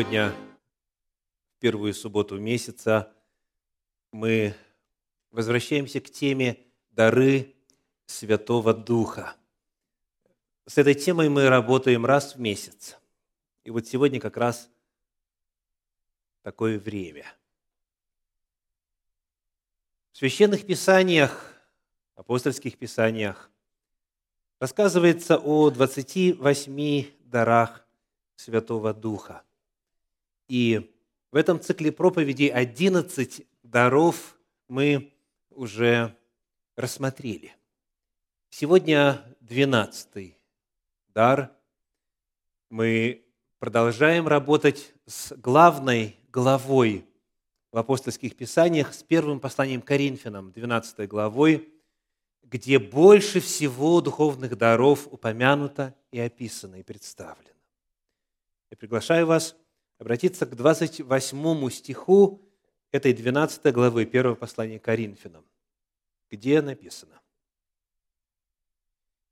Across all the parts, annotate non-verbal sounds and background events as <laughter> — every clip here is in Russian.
Сегодня, в первую субботу месяца, мы возвращаемся к теме «Дары Святого Духа». С этой темой мы работаем раз в месяц. И вот сегодня как раз такое время. В священных писаниях, апостольских писаниях рассказывается о 28 дарах Святого Духа. И в этом цикле проповедей 11 даров мы уже рассмотрели. Сегодня 12 дар. Мы продолжаем работать с главной главой в апостольских писаниях, с первым посланием Коринфянам, 12 главой, где больше всего духовных даров упомянуто и описано и представлено. Я приглашаю вас обратиться к 28 стиху этой 12 главы первого послания Коринфянам, где написано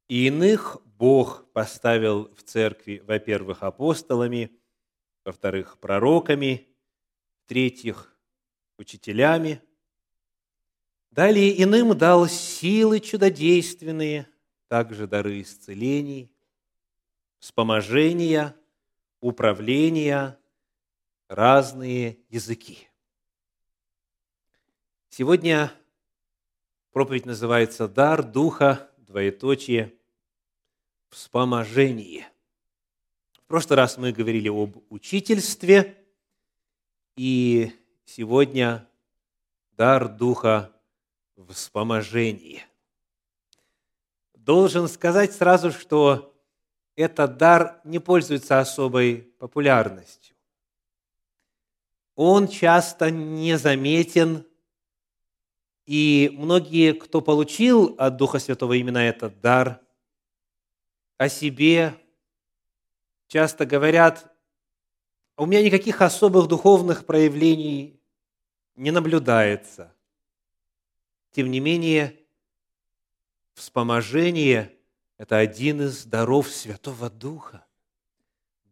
«И иных Бог поставил в церкви, во-первых, апостолами, во-вторых, пророками, в-третьих, учителями, далее иным дал силы чудодейственные, также дары исцелений, вспоможения – управления, разные языки. Сегодня проповедь называется «Дар Духа, двоеточие, вспоможение». В прошлый раз мы говорили об учительстве, и сегодня дар Духа вспоможение. Должен сказать сразу, что этот дар не пользуется особой популярностью. Он часто незаметен, и многие, кто получил от Духа Святого именно этот дар, о себе часто говорят, у меня никаких особых духовных проявлений не наблюдается. Тем не менее, вспоможение – это один из даров Святого Духа,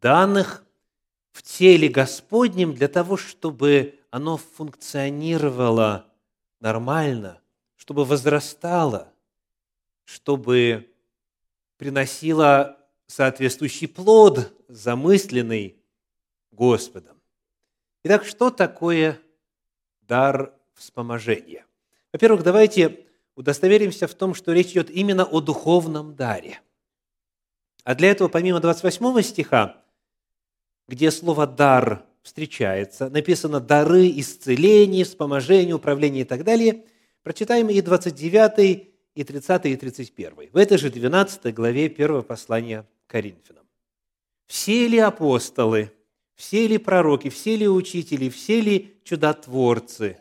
данных в теле Господнем для того, чтобы оно функционировало нормально, чтобы возрастало, чтобы приносило соответствующий плод, замысленный Господом. Итак, что такое дар вспоможения? Во-первых, давайте удостоверимся в том, что речь идет именно о духовном даре. А для этого, помимо 28 стиха, где слово «дар» встречается, написано «дары исцеления, вспоможения, управления» и так далее, прочитаем и 29, и 30, и 31. В этой же 12 главе первого послания Коринфянам. «Все ли апостолы, все ли пророки, все ли учители, все ли чудотворцы,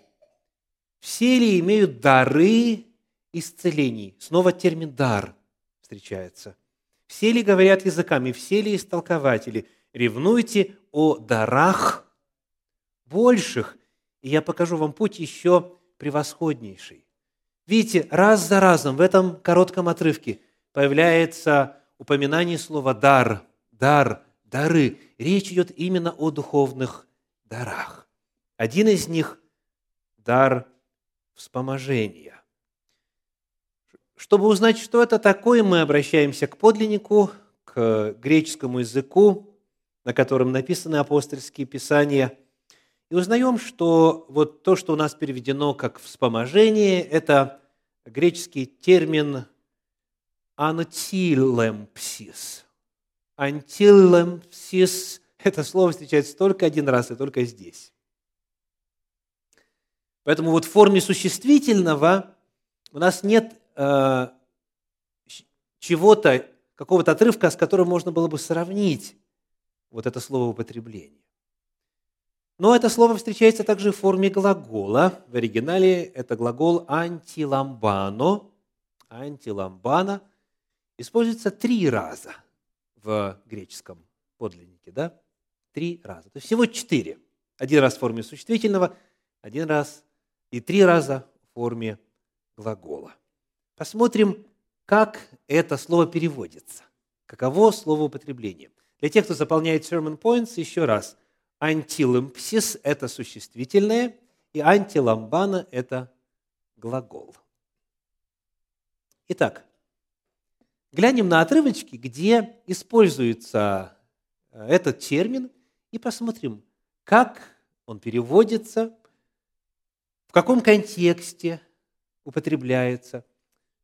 все ли имеют дары исцелений. Снова термин «дар» встречается. Все ли говорят языками, все ли истолкователи? Ревнуйте о дарах больших, и я покажу вам путь еще превосходнейший. Видите, раз за разом в этом коротком отрывке появляется упоминание слова «дар», «дар», «дары». Речь идет именно о духовных дарах. Один из них – дар вспоможения. Чтобы узнать, что это такое, мы обращаемся к подлиннику, к греческому языку, на котором написаны апостольские писания, и узнаем, что вот то, что у нас переведено как «вспоможение», это греческий термин «антилемпсис». «Антилемпсис» – это слово встречается только один раз и только здесь. Поэтому вот в форме существительного у нас нет Э, чего-то, какого-то отрывка, с которым можно было бы сравнить вот это слово употребление. Но это слово встречается также в форме глагола. В оригинале это глагол антиламбано. Антиламбана используется три раза в греческом подлиннике. Да? Три раза. То есть всего четыре. Один раз в форме существительного, один раз и три раза в форме глагола. Посмотрим, как это слово переводится. Каково слово употребление. Для тех, кто заполняет sermon points, еще раз. антилымпсис – это существительное, и антиламбана – это глагол. Итак, глянем на отрывочки, где используется э, этот термин, и посмотрим, как он переводится, в каком контексте употребляется,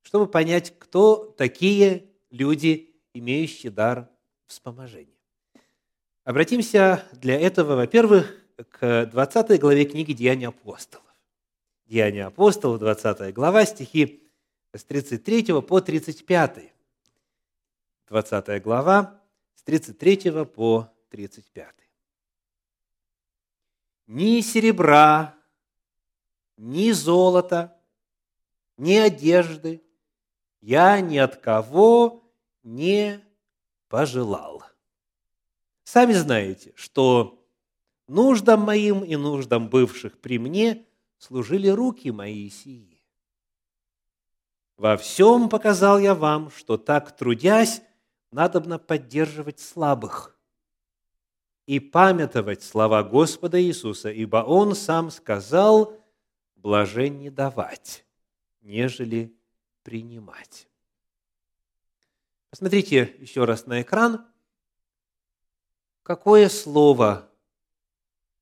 чтобы понять, кто такие люди, имеющие дар вспоможения. Обратимся для этого, во-первых, к 20 главе книги «Деяния апостолов». Деяния апостолов, 20 глава, стихи с 33 по 35. 20 глава, с 33 по 35. «Ни серебра, ни золота, ни одежды я ни от кого не пожелал». Сами знаете, что нуждам моим и нуждам бывших при мне служили руки мои сии. Во всем показал я вам, что так трудясь, надобно поддерживать слабых и памятовать слова Господа Иисуса, ибо Он сам сказал, блажен давать, нежели принимать. Посмотрите еще раз на экран. Какое слово,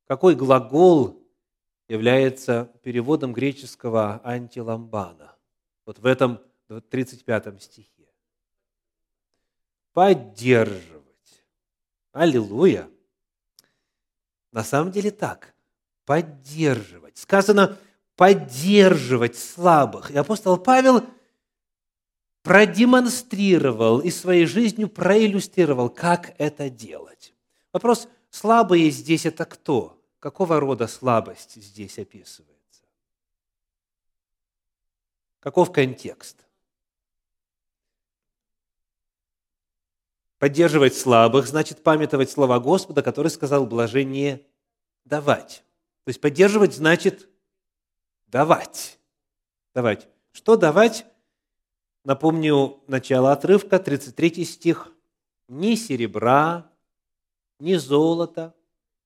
какой глагол является переводом греческого антиламбана? Вот в этом 35 стихе. Поддерживать. Аллилуйя. На самом деле так. Поддерживать. Сказано поддерживать слабых. И апостол Павел продемонстрировал и своей жизнью проиллюстрировал, как это делать. Вопрос, слабые здесь это кто? Какого рода слабость здесь описывается? Каков контекст? Поддерживать слабых значит памятовать слова Господа, который сказал блажение давать. То есть поддерживать значит давать. Давать. Что давать? Напомню начало отрывка, 33 стих. «Ни серебра, ни золота,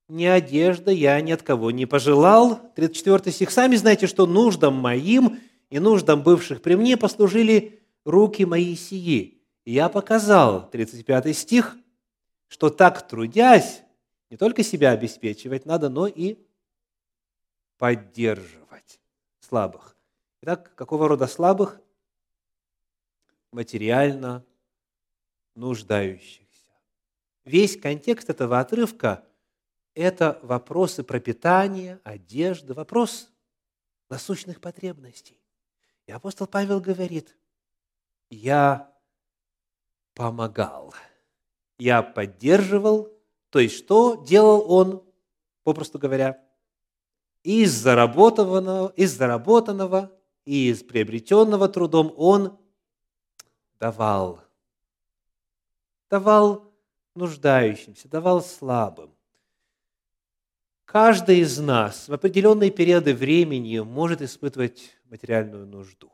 ни одежда я ни от кого не пожелал». 34 стих. «Сами знаете, что нуждам моим – и нуждам бывших при мне послужили руки мои сии. Я показал, 35 стих, что так трудясь, не только себя обеспечивать надо, но и поддерживать слабых. Итак, какого рода слабых? Материально нуждающихся. Весь контекст этого отрывка – это вопросы пропитания, одежды, вопрос насущных потребностей. И апостол Павел говорит, я помогал, я поддерживал, то есть что делал он, попросту говоря, из заработанного, из заработанного и из приобретенного трудом он давал. Давал нуждающимся, давал слабым. Каждый из нас в определенные периоды времени может испытывать материальную нужду.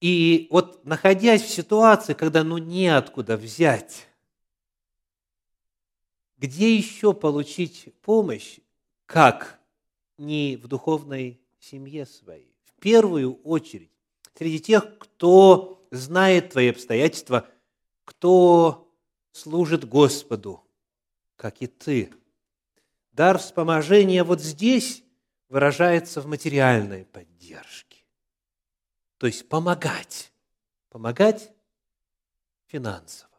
И вот находясь в ситуации, когда ну неоткуда взять, где еще получить помощь, как не в духовной семье своей? В первую очередь, среди тех, кто знает твои обстоятельства, кто служит Господу, как и ты. Дар вспоможения вот здесь выражается в материальной поддержке. То есть помогать. Помогать финансово,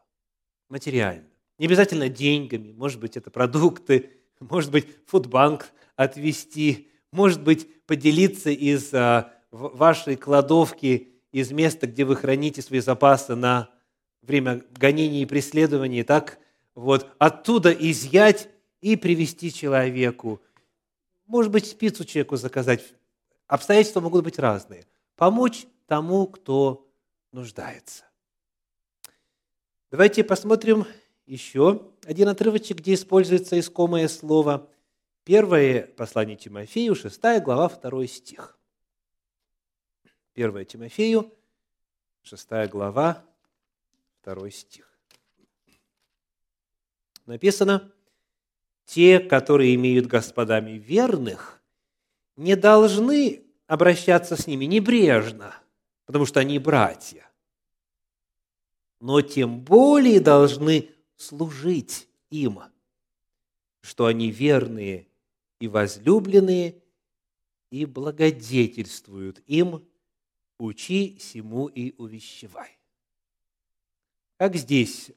материально. Не обязательно деньгами, может быть, это продукты, может быть, фудбанк отвести, может быть, поделиться из а, вашей кладовки, из места, где вы храните свои запасы на время гонений и преследований, так вот, оттуда изъять и привести человеку может быть, спицу человеку заказать. Обстоятельства могут быть разные. Помочь тому, кто нуждается. Давайте посмотрим еще один отрывочек, где используется искомое слово. Первое послание Тимофею, 6 глава, 2 стих. 1 Тимофею, 6 глава, 2 стих. написано, те, которые имеют господами верных, не должны обращаться с ними небрежно, потому что они братья, но тем более должны служить им, что они верные и возлюбленные, и благодетельствуют им, учи сему и увещевай. Как здесь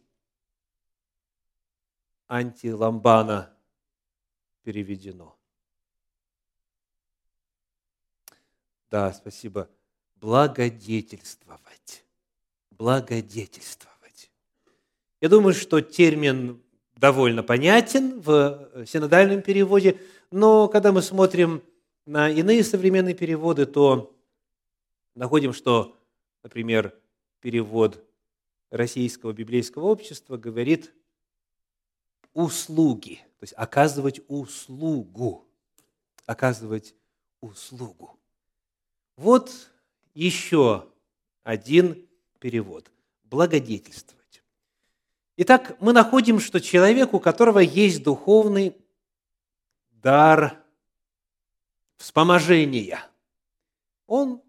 антиламбана переведено? Да, спасибо. Благодетельствовать. Благодетельствовать. Я думаю, что термин довольно понятен в синодальном переводе, но когда мы смотрим на иные современные переводы, то находим, что, например, перевод Российского библейского общества говорит услуги, то есть оказывать услугу, оказывать услугу. Вот еще один перевод – благодетельствовать. Итак, мы находим, что человек, у которого есть духовный дар вспоможения, он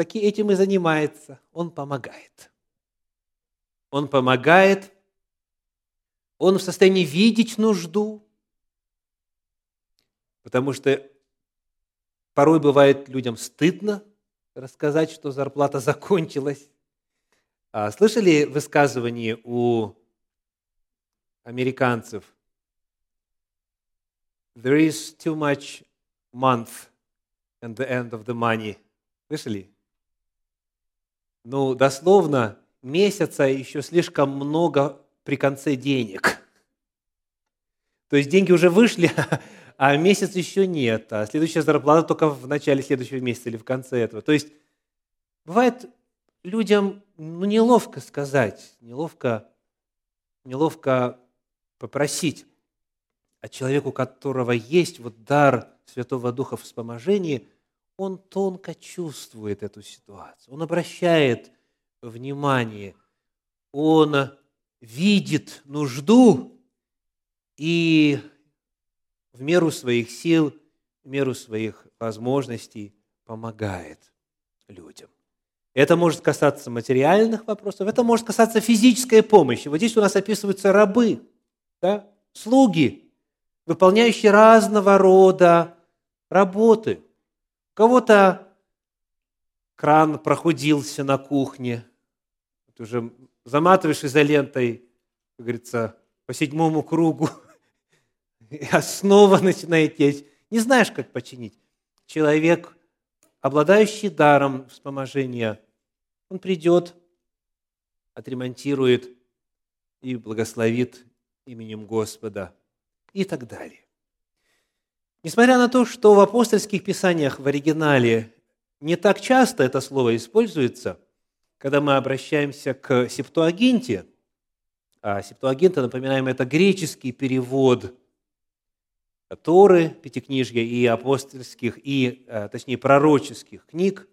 таки этим и занимается, он помогает он помогает, он в состоянии видеть нужду, потому что порой бывает людям стыдно рассказать, что зарплата <laughs> закончилась. А слышали высказывание у американцев? There is too much month and the end of the money. Слышали? Ну, дословно, месяца еще слишком много при конце денег. То есть деньги уже вышли, <laughs> а месяц еще нет, а следующая зарплата только в начале следующего месяца или в конце этого. То есть бывает людям ну, неловко сказать, неловко, неловко попросить, а человеку, у которого есть вот дар Святого Духа в вспоможении, он тонко чувствует эту ситуацию, он обращает внимание. Он видит нужду и в меру своих сил, в меру своих возможностей помогает людям. Это может касаться материальных вопросов, это может касаться физической помощи. Вот здесь у нас описываются рабы, да? слуги, выполняющие разного рода работы. Кого-то кран прохудился на кухне, ты уже заматываешь изолентой, как говорится, по седьмому кругу, <laughs> и снова начинает течь. Не знаешь, как починить. Человек, обладающий даром вспоможения, он придет, отремонтирует и благословит именем Господа и так далее. Несмотря на то, что в апостольских писаниях в оригинале не так часто это слово используется – когда мы обращаемся к Септуагинте, а Септуагинта, напоминаем, это греческий перевод Торы, Пятикнижья и апостольских, и, э, точнее, пророческих книг,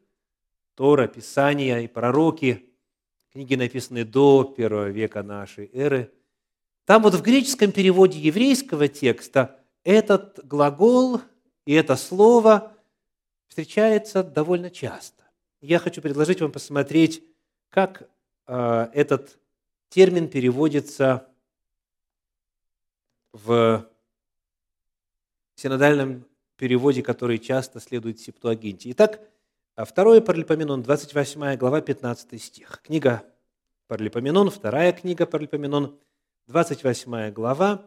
Тора, Писания и пророки, книги, написанные до первого века нашей эры. Там вот в греческом переводе еврейского текста этот глагол и это слово встречается довольно часто. Я хочу предложить вам посмотреть как э, этот термин переводится в синодальном переводе, который часто следует Септуагинте. Итак, а второе Паралипоменон, 28 глава, 15 стих. Книга Паралипоменон, вторая книга Паралипоменон, 28 глава,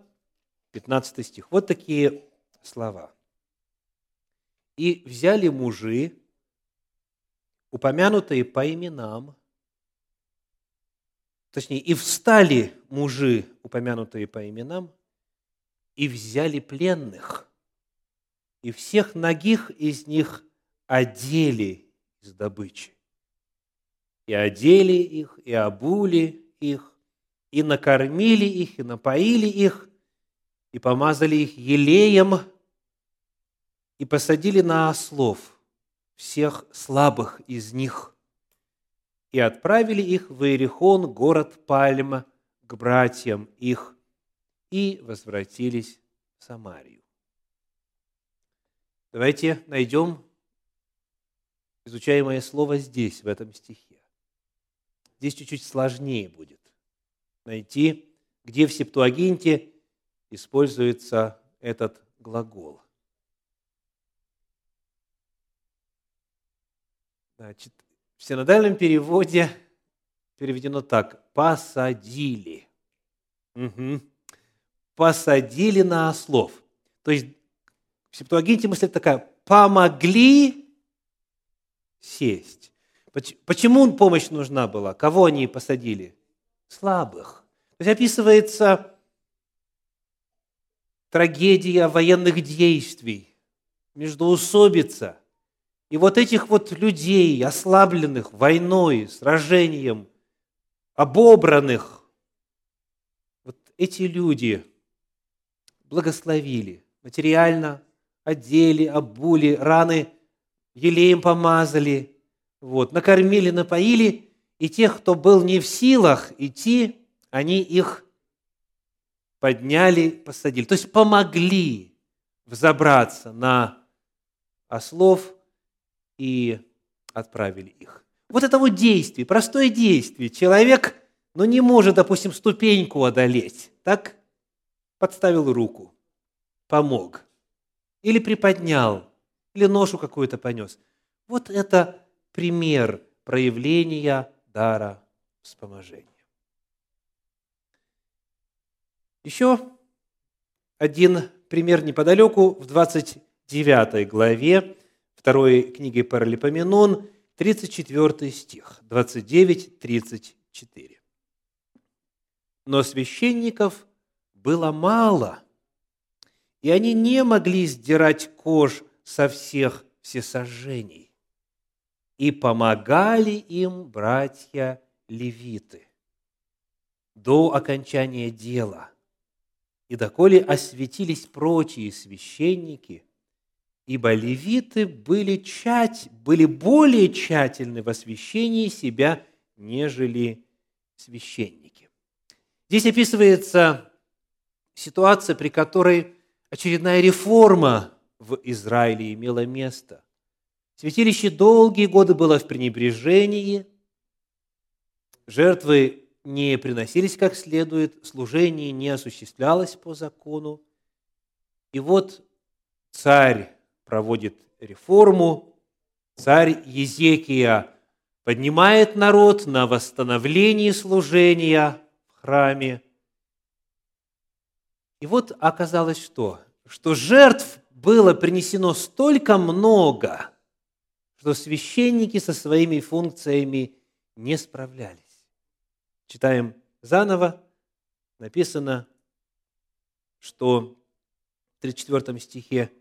15 стих. Вот такие слова. «И взяли мужи, упомянутые по именам, точнее, и встали мужи, упомянутые по именам, и взяли пленных, и всех ногих из них одели из добычи. И одели их, и обули их, и накормили их, и напоили их, и помазали их елеем, и посадили на ослов всех слабых из них – и отправили их в Иерихон, город Пальма, к братьям их, и возвратились в Самарию. Давайте найдем изучаемое слово здесь, в этом стихе. Здесь чуть-чуть сложнее будет найти, где в Септуагинте используется этот глагол. Значит, в синодальном переводе переведено так. Посадили. Угу. Посадили на ослов. То есть в Септуагинте мысль такая. Помогли сесть. Почему помощь нужна была? Кого они посадили? Слабых. То есть описывается трагедия военных действий, междоусобица – и вот этих вот людей, ослабленных войной, сражением, обобранных, вот эти люди благословили, материально одели, обули, раны елеем помазали, вот, накормили, напоили, и тех, кто был не в силах идти, они их подняли, посадили. То есть помогли взобраться на ослов – и отправили их. Вот это вот действие, простое действие. Человек, ну, не может, допустим, ступеньку одолеть. Так подставил руку, помог. Или приподнял, или ношу какую-то понес. Вот это пример проявления дара вспоможения. Еще один пример неподалеку, в 29 главе второй книги Паралипоменон, 34 стих, 29-34. Но священников было мало, и они не могли сдирать кож со всех всесожжений. И помогали им братья левиты до окончания дела. И доколе осветились прочие священники – ибо левиты были, тщать, были более тщательны в освящении себя, нежели священники. Здесь описывается ситуация, при которой очередная реформа в Израиле имела место. Святилище долгие годы было в пренебрежении, жертвы не приносились как следует, служение не осуществлялось по закону. И вот царь проводит реформу, царь Езекия поднимает народ на восстановление служения в храме. И вот оказалось что? Что жертв было принесено столько много, что священники со своими функциями не справлялись. Читаем заново, написано, что в 34 стихе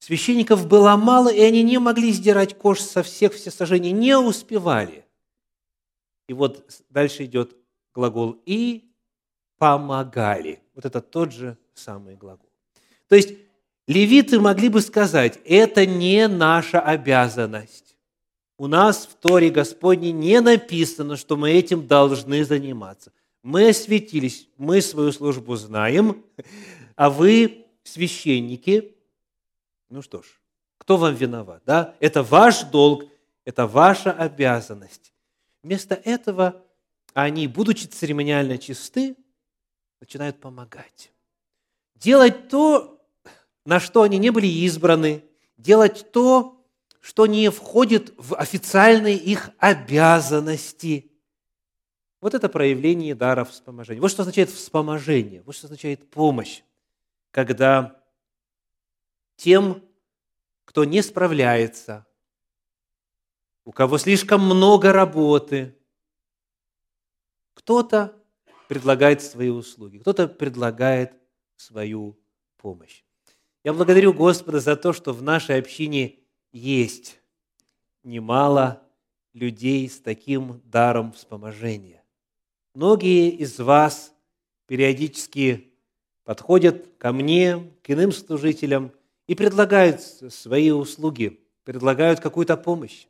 Священников было мало, и они не могли сдирать кож со всех всесожжений, не успевали. И вот дальше идет глагол «и помогали». Вот это тот же самый глагол. То есть левиты могли бы сказать, это не наша обязанность. У нас в Торе Господне не написано, что мы этим должны заниматься. Мы осветились, мы свою службу знаем, а вы, священники, ну что ж, кто вам виноват? Да? Это ваш долг, это ваша обязанность. Вместо этого они, будучи церемониально чисты, начинают помогать. Делать то, на что они не были избраны, делать то, что не входит в официальные их обязанности. Вот это проявление дара вспоможения. Вот что означает вспоможение, вот что означает помощь, когда тем, кто не справляется, у кого слишком много работы. Кто-то предлагает свои услуги, кто-то предлагает свою помощь. Я благодарю Господа за то, что в нашей общине есть немало людей с таким даром вспоможения. Многие из вас периодически подходят ко мне, к иным служителям и предлагают свои услуги, предлагают какую-то помощь.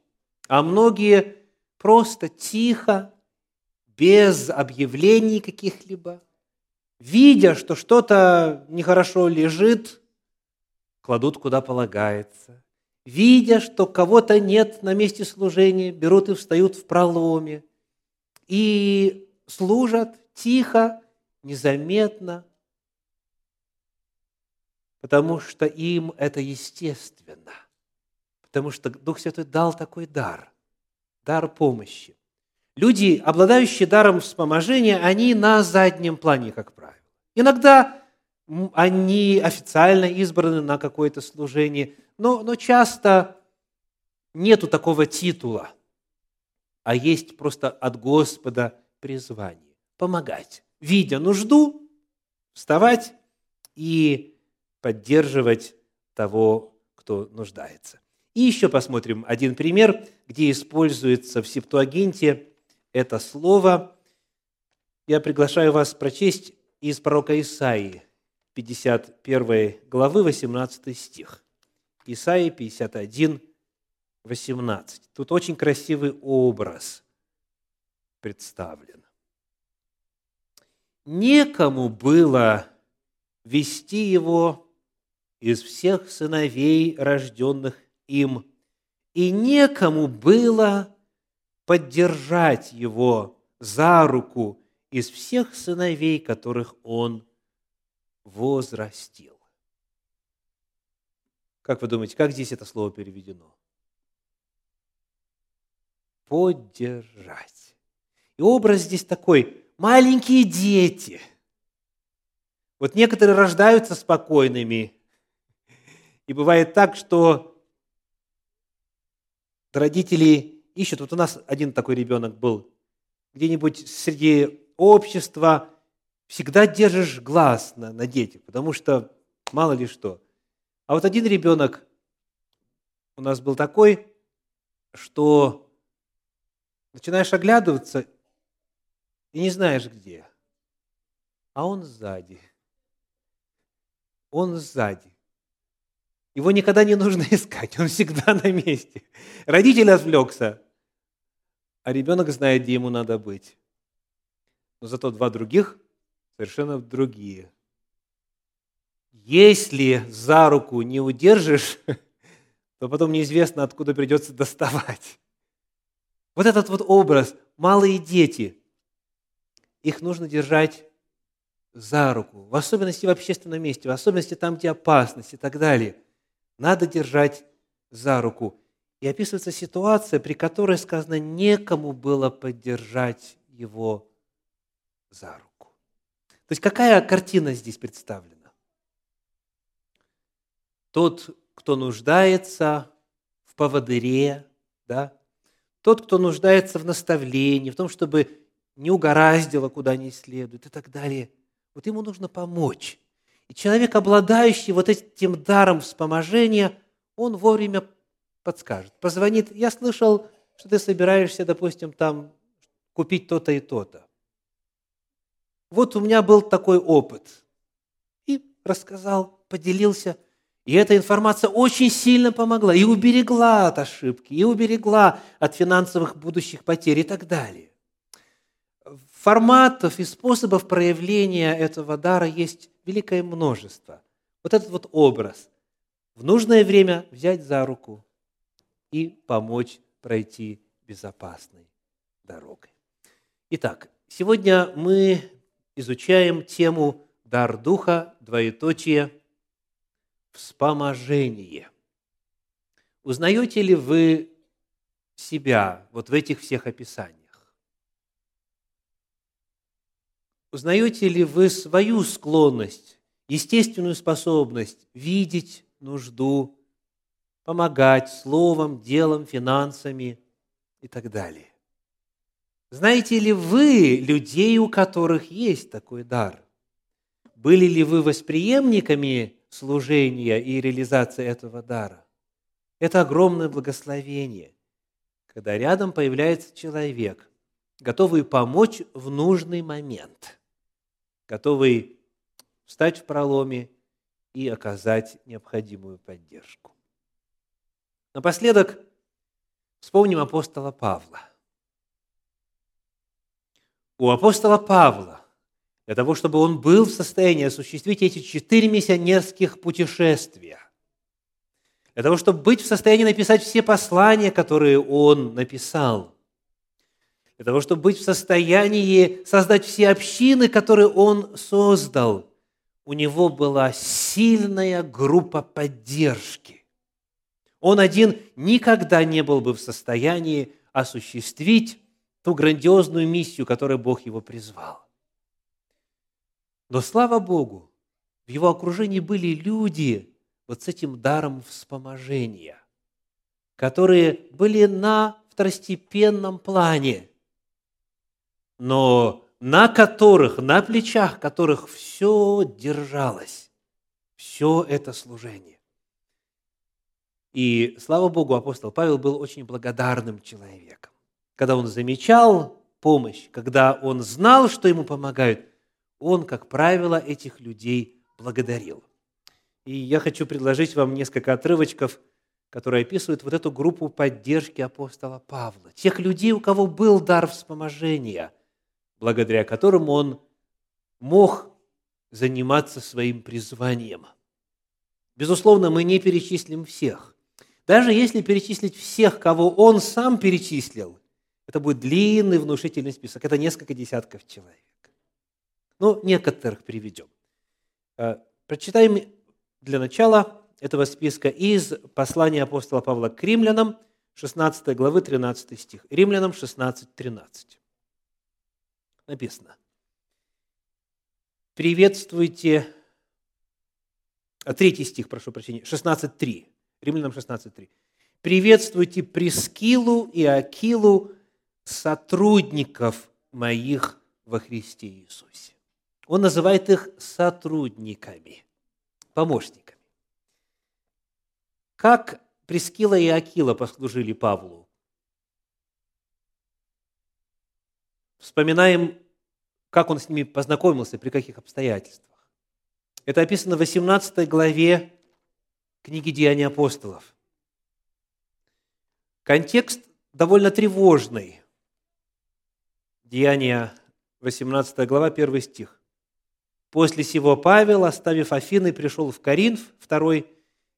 А многие просто тихо, без объявлений каких-либо, видя, что что-то нехорошо лежит, кладут куда полагается. Видя, что кого-то нет на месте служения, берут и встают в проломе. И служат тихо, незаметно, потому что им это естественно, потому что Дух Святой дал такой дар, дар помощи. Люди, обладающие даром вспоможения, они на заднем плане, как правило. Иногда они официально избраны на какое-то служение, но, но часто нету такого титула, а есть просто от Господа призвание – помогать, видя нужду, вставать и поддерживать того, кто нуждается. И еще посмотрим один пример, где используется в Септуагинте это слово. Я приглашаю вас прочесть из пророка Исаии, 51 главы, 18 стих. Исаии 51, 18. Тут очень красивый образ представлен. Некому было вести его из всех сыновей, рожденных им, и некому было поддержать его за руку из всех сыновей, которых он возрастил. Как вы думаете, как здесь это слово переведено? Поддержать. И образ здесь такой, маленькие дети. Вот некоторые рождаются спокойными, и бывает так, что родители ищут. Вот у нас один такой ребенок был. Где-нибудь среди общества всегда держишь глаз на, на детях, потому что мало ли что. А вот один ребенок у нас был такой, что начинаешь оглядываться и не знаешь где. А он сзади. Он сзади. Его никогда не нужно <laughs> искать, он всегда на месте. Родитель отвлекся, а ребенок знает, где ему надо быть. Но зато два других совершенно другие. Если за руку не удержишь, <laughs> то потом неизвестно, откуда придется доставать. Вот этот вот образ, малые дети, их нужно держать за руку, в особенности в общественном месте, в особенности там, где опасность и так далее – надо держать за руку. И описывается ситуация, при которой сказано, некому было поддержать его за руку. То есть какая картина здесь представлена? Тот, кто нуждается в поводыре, да? тот, кто нуждается в наставлении, в том, чтобы не угораздило куда не следует и так далее. Вот ему нужно помочь. И человек, обладающий вот этим даром вспоможения, он вовремя подскажет, позвонит. Я слышал, что ты собираешься, допустим, там купить то-то и то-то. Вот у меня был такой опыт. И рассказал, поделился. И эта информация очень сильно помогла и уберегла от ошибки, и уберегла от финансовых будущих потерь и так далее. Форматов и способов проявления этого дара есть великое множество. Вот этот вот образ. В нужное время взять за руку и помочь пройти безопасной дорогой. Итак, сегодня мы изучаем тему «Дар Духа», двоеточие, «Вспоможение». Узнаете ли вы себя вот в этих всех описаниях? Узнаете ли вы свою склонность, естественную способность видеть нужду, помогать словом, делом, финансами и так далее? Знаете ли вы людей, у которых есть такой дар? Были ли вы восприемниками служения и реализации этого дара? Это огромное благословение, когда рядом появляется человек, готовый помочь в нужный момент – готовый встать в проломе и оказать необходимую поддержку. Напоследок вспомним апостола Павла. У апостола Павла для того, чтобы он был в состоянии осуществить эти четыре миссионерских путешествия, для того, чтобы быть в состоянии написать все послания, которые он написал, для того, чтобы быть в состоянии создать все общины, которые он создал, у него была сильная группа поддержки. Он один никогда не был бы в состоянии осуществить ту грандиозную миссию, которой Бог его призвал. Но слава Богу, в его окружении были люди вот с этим даром вспоможения, которые были на второстепенном плане, но на которых, на плечах которых все держалось, все это служение. И слава Богу, апостол Павел был очень благодарным человеком. Когда он замечал помощь, когда он знал, что ему помогают, он, как правило, этих людей благодарил. И я хочу предложить вам несколько отрывочков, которые описывают вот эту группу поддержки апостола Павла. Тех людей, у кого был дар вспоможения, благодаря которому он мог заниматься своим призванием. Безусловно, мы не перечислим всех. Даже если перечислить всех, кого он сам перечислил, это будет длинный внушительный список. Это несколько десятков человек. Ну, некоторых приведем. Э, прочитаем для начала этого списка из послания апостола Павла к римлянам, 16 главы, 13 стих. Римлянам 16, 13. Написано. Приветствуйте, а, третий стих, прошу прощения, 16.3. Римлянам 16.3. Приветствуйте Прескилу и Акилу, сотрудников моих во Христе Иисусе. Он называет их сотрудниками, помощниками. Как Прескила и Акила послужили Павлу? Вспоминаем, как он с ними познакомился, при каких обстоятельствах. Это описано в 18 главе книги «Деяния апостолов». Контекст довольно тревожный. Деяния, 18 глава, 1 стих. После сего Павел, оставив Афины, пришел в Коринф, второй,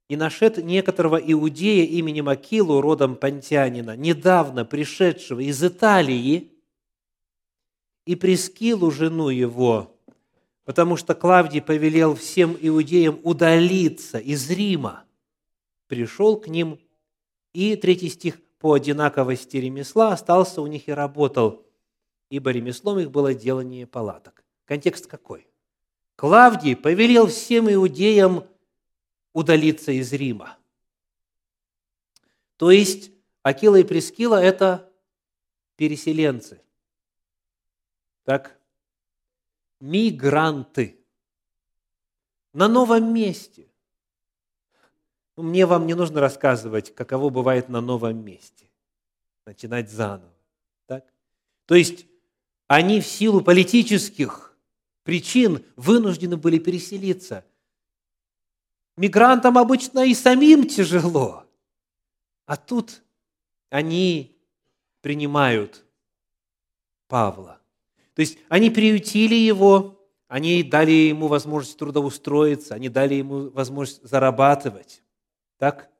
и нашед некоторого иудея именем Акилу, родом понтянина, недавно пришедшего из Италии, и Прескилу, жену его, потому что Клавдий повелел всем иудеям удалиться из Рима, пришел к ним, и третий стих, по одинаковости ремесла остался у них и работал, ибо ремеслом их было делание палаток. Контекст какой? Клавдий повелел всем иудеям удалиться из Рима. То есть Акила и Прескила – это переселенцы. Так? Мигранты. На новом месте. Ну, мне вам не нужно рассказывать, каково бывает на новом месте. Начинать заново. Так? То есть они в силу политических причин вынуждены были переселиться. Мигрантам обычно и самим тяжело. А тут они принимают Павла. То есть они приютили его, они дали ему возможность трудоустроиться, они дали ему возможность зарабатывать. Так?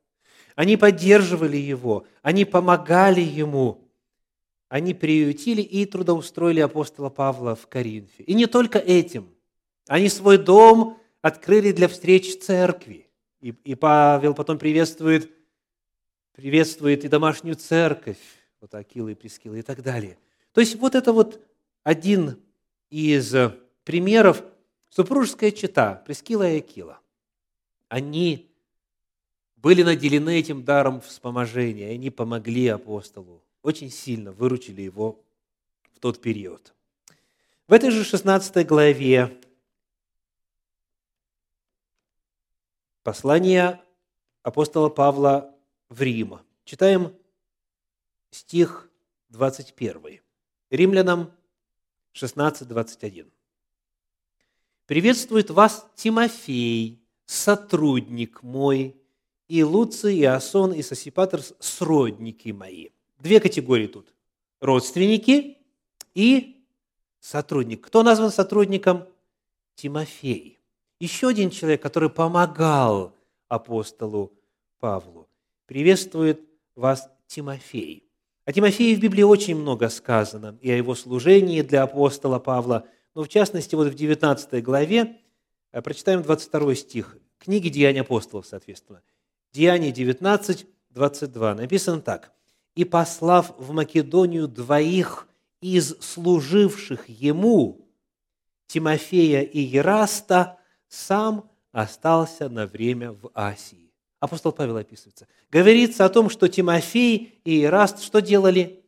Они поддерживали его, они помогали ему – они приютили и трудоустроили апостола Павла в Коринфе. И не только этим. Они свой дом открыли для встреч церкви. И, и Павел потом приветствует, приветствует и домашнюю церковь, вот Акила и Прескила и так далее. То есть вот это вот один из примеров супружеская чета Прескила и Акила. Они были наделены этим даром вспоможения, и они помогли апостолу очень сильно выручили его в тот период. В этой же 16 главе послание апостола Павла в Рим. Читаем стих 21. Римлянам 16, 21. «Приветствует вас Тимофей, сотрудник мой, и Луций, и Асон, и Сосипатр, сродники мои». Две категории тут. Родственники и сотрудник. Кто назван сотрудником? Тимофей. Еще один человек, который помогал апостолу Павлу. Приветствует вас Тимофей. О Тимофее в Библии очень много сказано, и о его служении для апостола Павла. Но в частности, вот в 19 главе, э, прочитаем 22 стих, книги Деяний апостолов, соответственно. Деяния 19, 22. Написано так. «И послав в Македонию двоих из служивших ему, Тимофея и Ераста, сам остался на время в Асии». Апостол Павел описывается. Говорится о том, что Тимофей и Ираст что делали?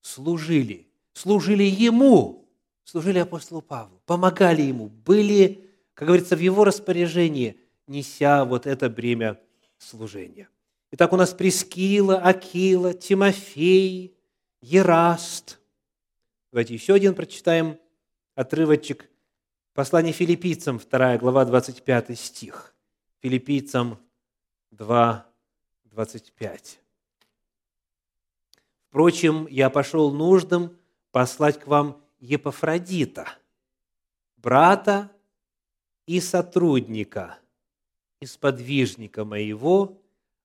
Служили. Служили ему, служили апостолу Павлу, помогали ему, были, как говорится, в его распоряжении, неся вот это бремя служения. Итак, у нас Прескила, Акила, Тимофей, Ераст. Давайте еще один прочитаем отрывочек. Послание филиппийцам, 2 глава, 25 стих. Филиппийцам 2, 25. Впрочем, я пошел нужным послать к вам Епафродита, брата и сотрудника, и сподвижника моего,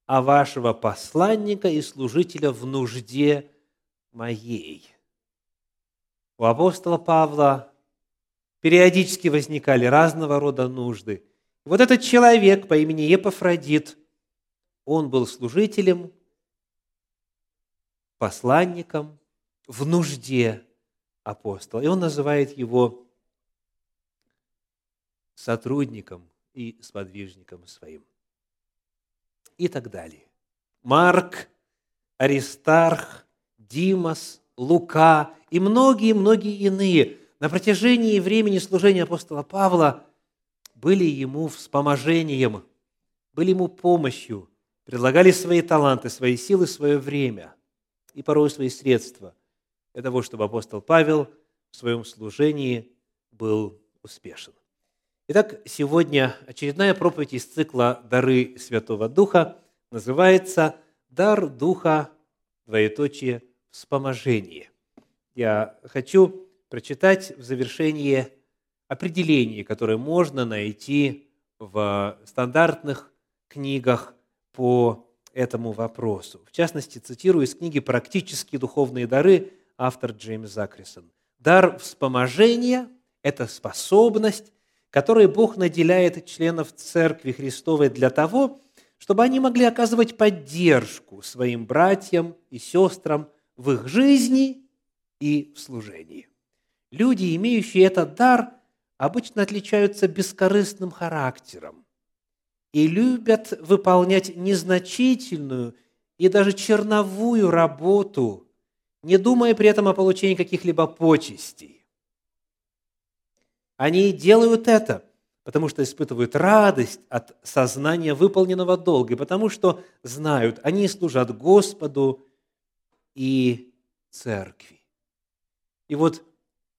а вашего посланника и служителя в нужде моей. У апостола Павла периодически возникали разного рода нужды. Вот этот человек по имени Епафродит, он был служителем, посланником в нужде апостола. И он называет его сотрудником и сподвижником своим и так далее. Марк, Аристарх, Димас, Лука и многие-многие иные на протяжении времени служения апостола Павла были ему вспоможением, были ему помощью, предлагали свои таланты, свои силы, свое время и порой свои средства для того, чтобы апостол Павел в своем служении был успешен. Итак, сегодня очередная проповедь из цикла «Дары Святого Духа» называется «Дар Духа, двоеточие, вспоможение». Я хочу прочитать в завершении определение, которое можно найти в стандартных книгах по этому вопросу. В частности, цитирую из книги «Практические духовные дары» автор Джеймс Закрисон. Дар вспоможения – это способность которые Бог наделяет членов Церкви Христовой для того, чтобы они могли оказывать поддержку своим братьям и сестрам в их жизни и в служении. Люди, имеющие этот дар, обычно отличаются бескорыстным характером и любят выполнять незначительную и даже черновую работу, не думая при этом о получении каких-либо почестей. Они делают это, потому что испытывают радость от сознания выполненного долга, и потому что знают, они служат Господу и церкви. И вот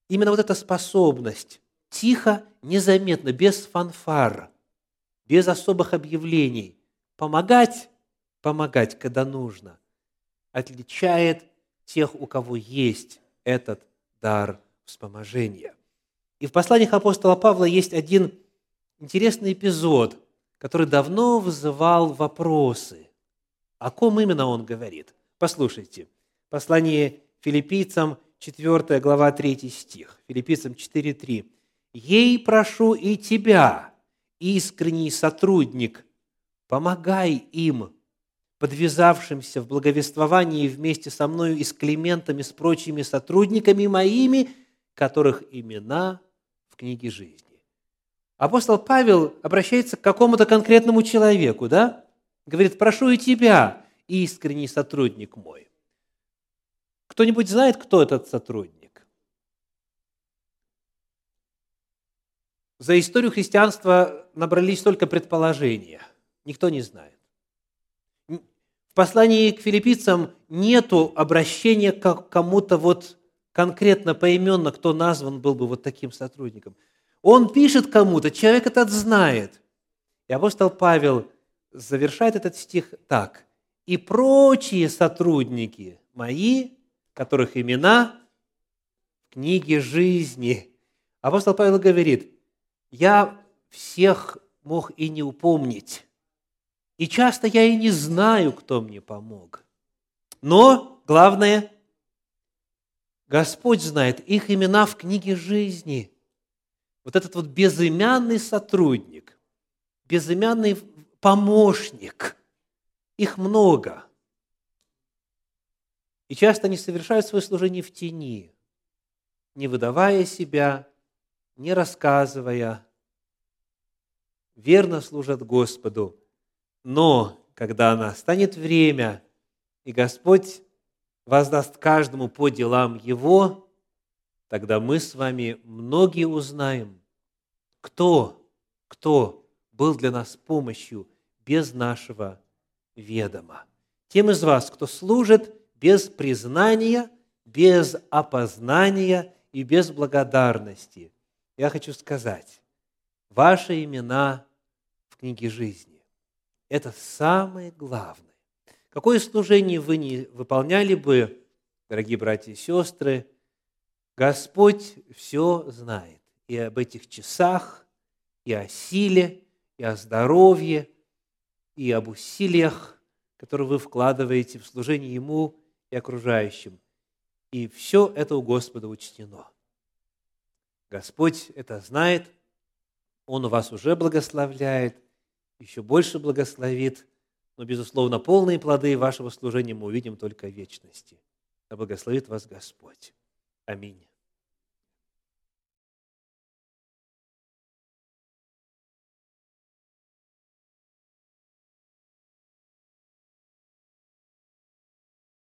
именно вот эта способность тихо, незаметно, без фанфар, без особых объявлений, помогать, помогать, когда нужно, отличает тех, у кого есть этот дар вспоможения. И в посланиях апостола Павла есть один интересный эпизод, который давно вызывал вопросы. О ком именно он говорит? Послушайте. Послание филиппийцам, 4 глава, 3 стих. Филиппийцам 4.3. «Ей прошу и тебя, искренний сотрудник, помогай им, подвязавшимся в благовествовании вместе со мною и с Климентами, с прочими сотрудниками моими, которых имена книги жизни. Апостол Павел обращается к какому-то конкретному человеку, да? Говорит, прошу и тебя, искренний сотрудник мой. Кто-нибудь знает, кто этот сотрудник? За историю христианства набрались только предположения. Никто не знает. В послании к филиппийцам нету обращения к кому-то вот конкретно поименно, кто назван был бы вот таким сотрудником. Он пишет кому-то, человек этот знает. И апостол Павел завершает этот стих так. «И прочие сотрудники мои, которых имена в книге жизни. Апостол Павел говорит, я всех мог и не упомнить. И часто я и не знаю, кто мне помог. Но главное, Господь знает их имена в книге жизни. Вот этот вот безымянный сотрудник, безымянный помощник, их много. И часто они совершают свое служение в тени, не выдавая себя, не рассказывая, верно служат Господу. Но когда настанет время, и Господь воздаст каждому по делам его, тогда мы с вами многие узнаем, кто, кто был для нас помощью без нашего ведома. Тем из вас, кто служит без признания, без опознания и без благодарности, я хочу сказать, ваши имена в книге жизни – это самое главное. Какое служение вы не выполняли бы, дорогие братья и сестры, Господь все знает и об этих часах, и о силе, и о здоровье, и об усилиях, которые вы вкладываете в служение Ему и окружающим. И все это у Господа учтено. Господь это знает, Он у вас уже благословляет, еще больше благословит, но, безусловно, полные плоды вашего служения мы увидим только в вечности. Да благословит вас Господь. Аминь.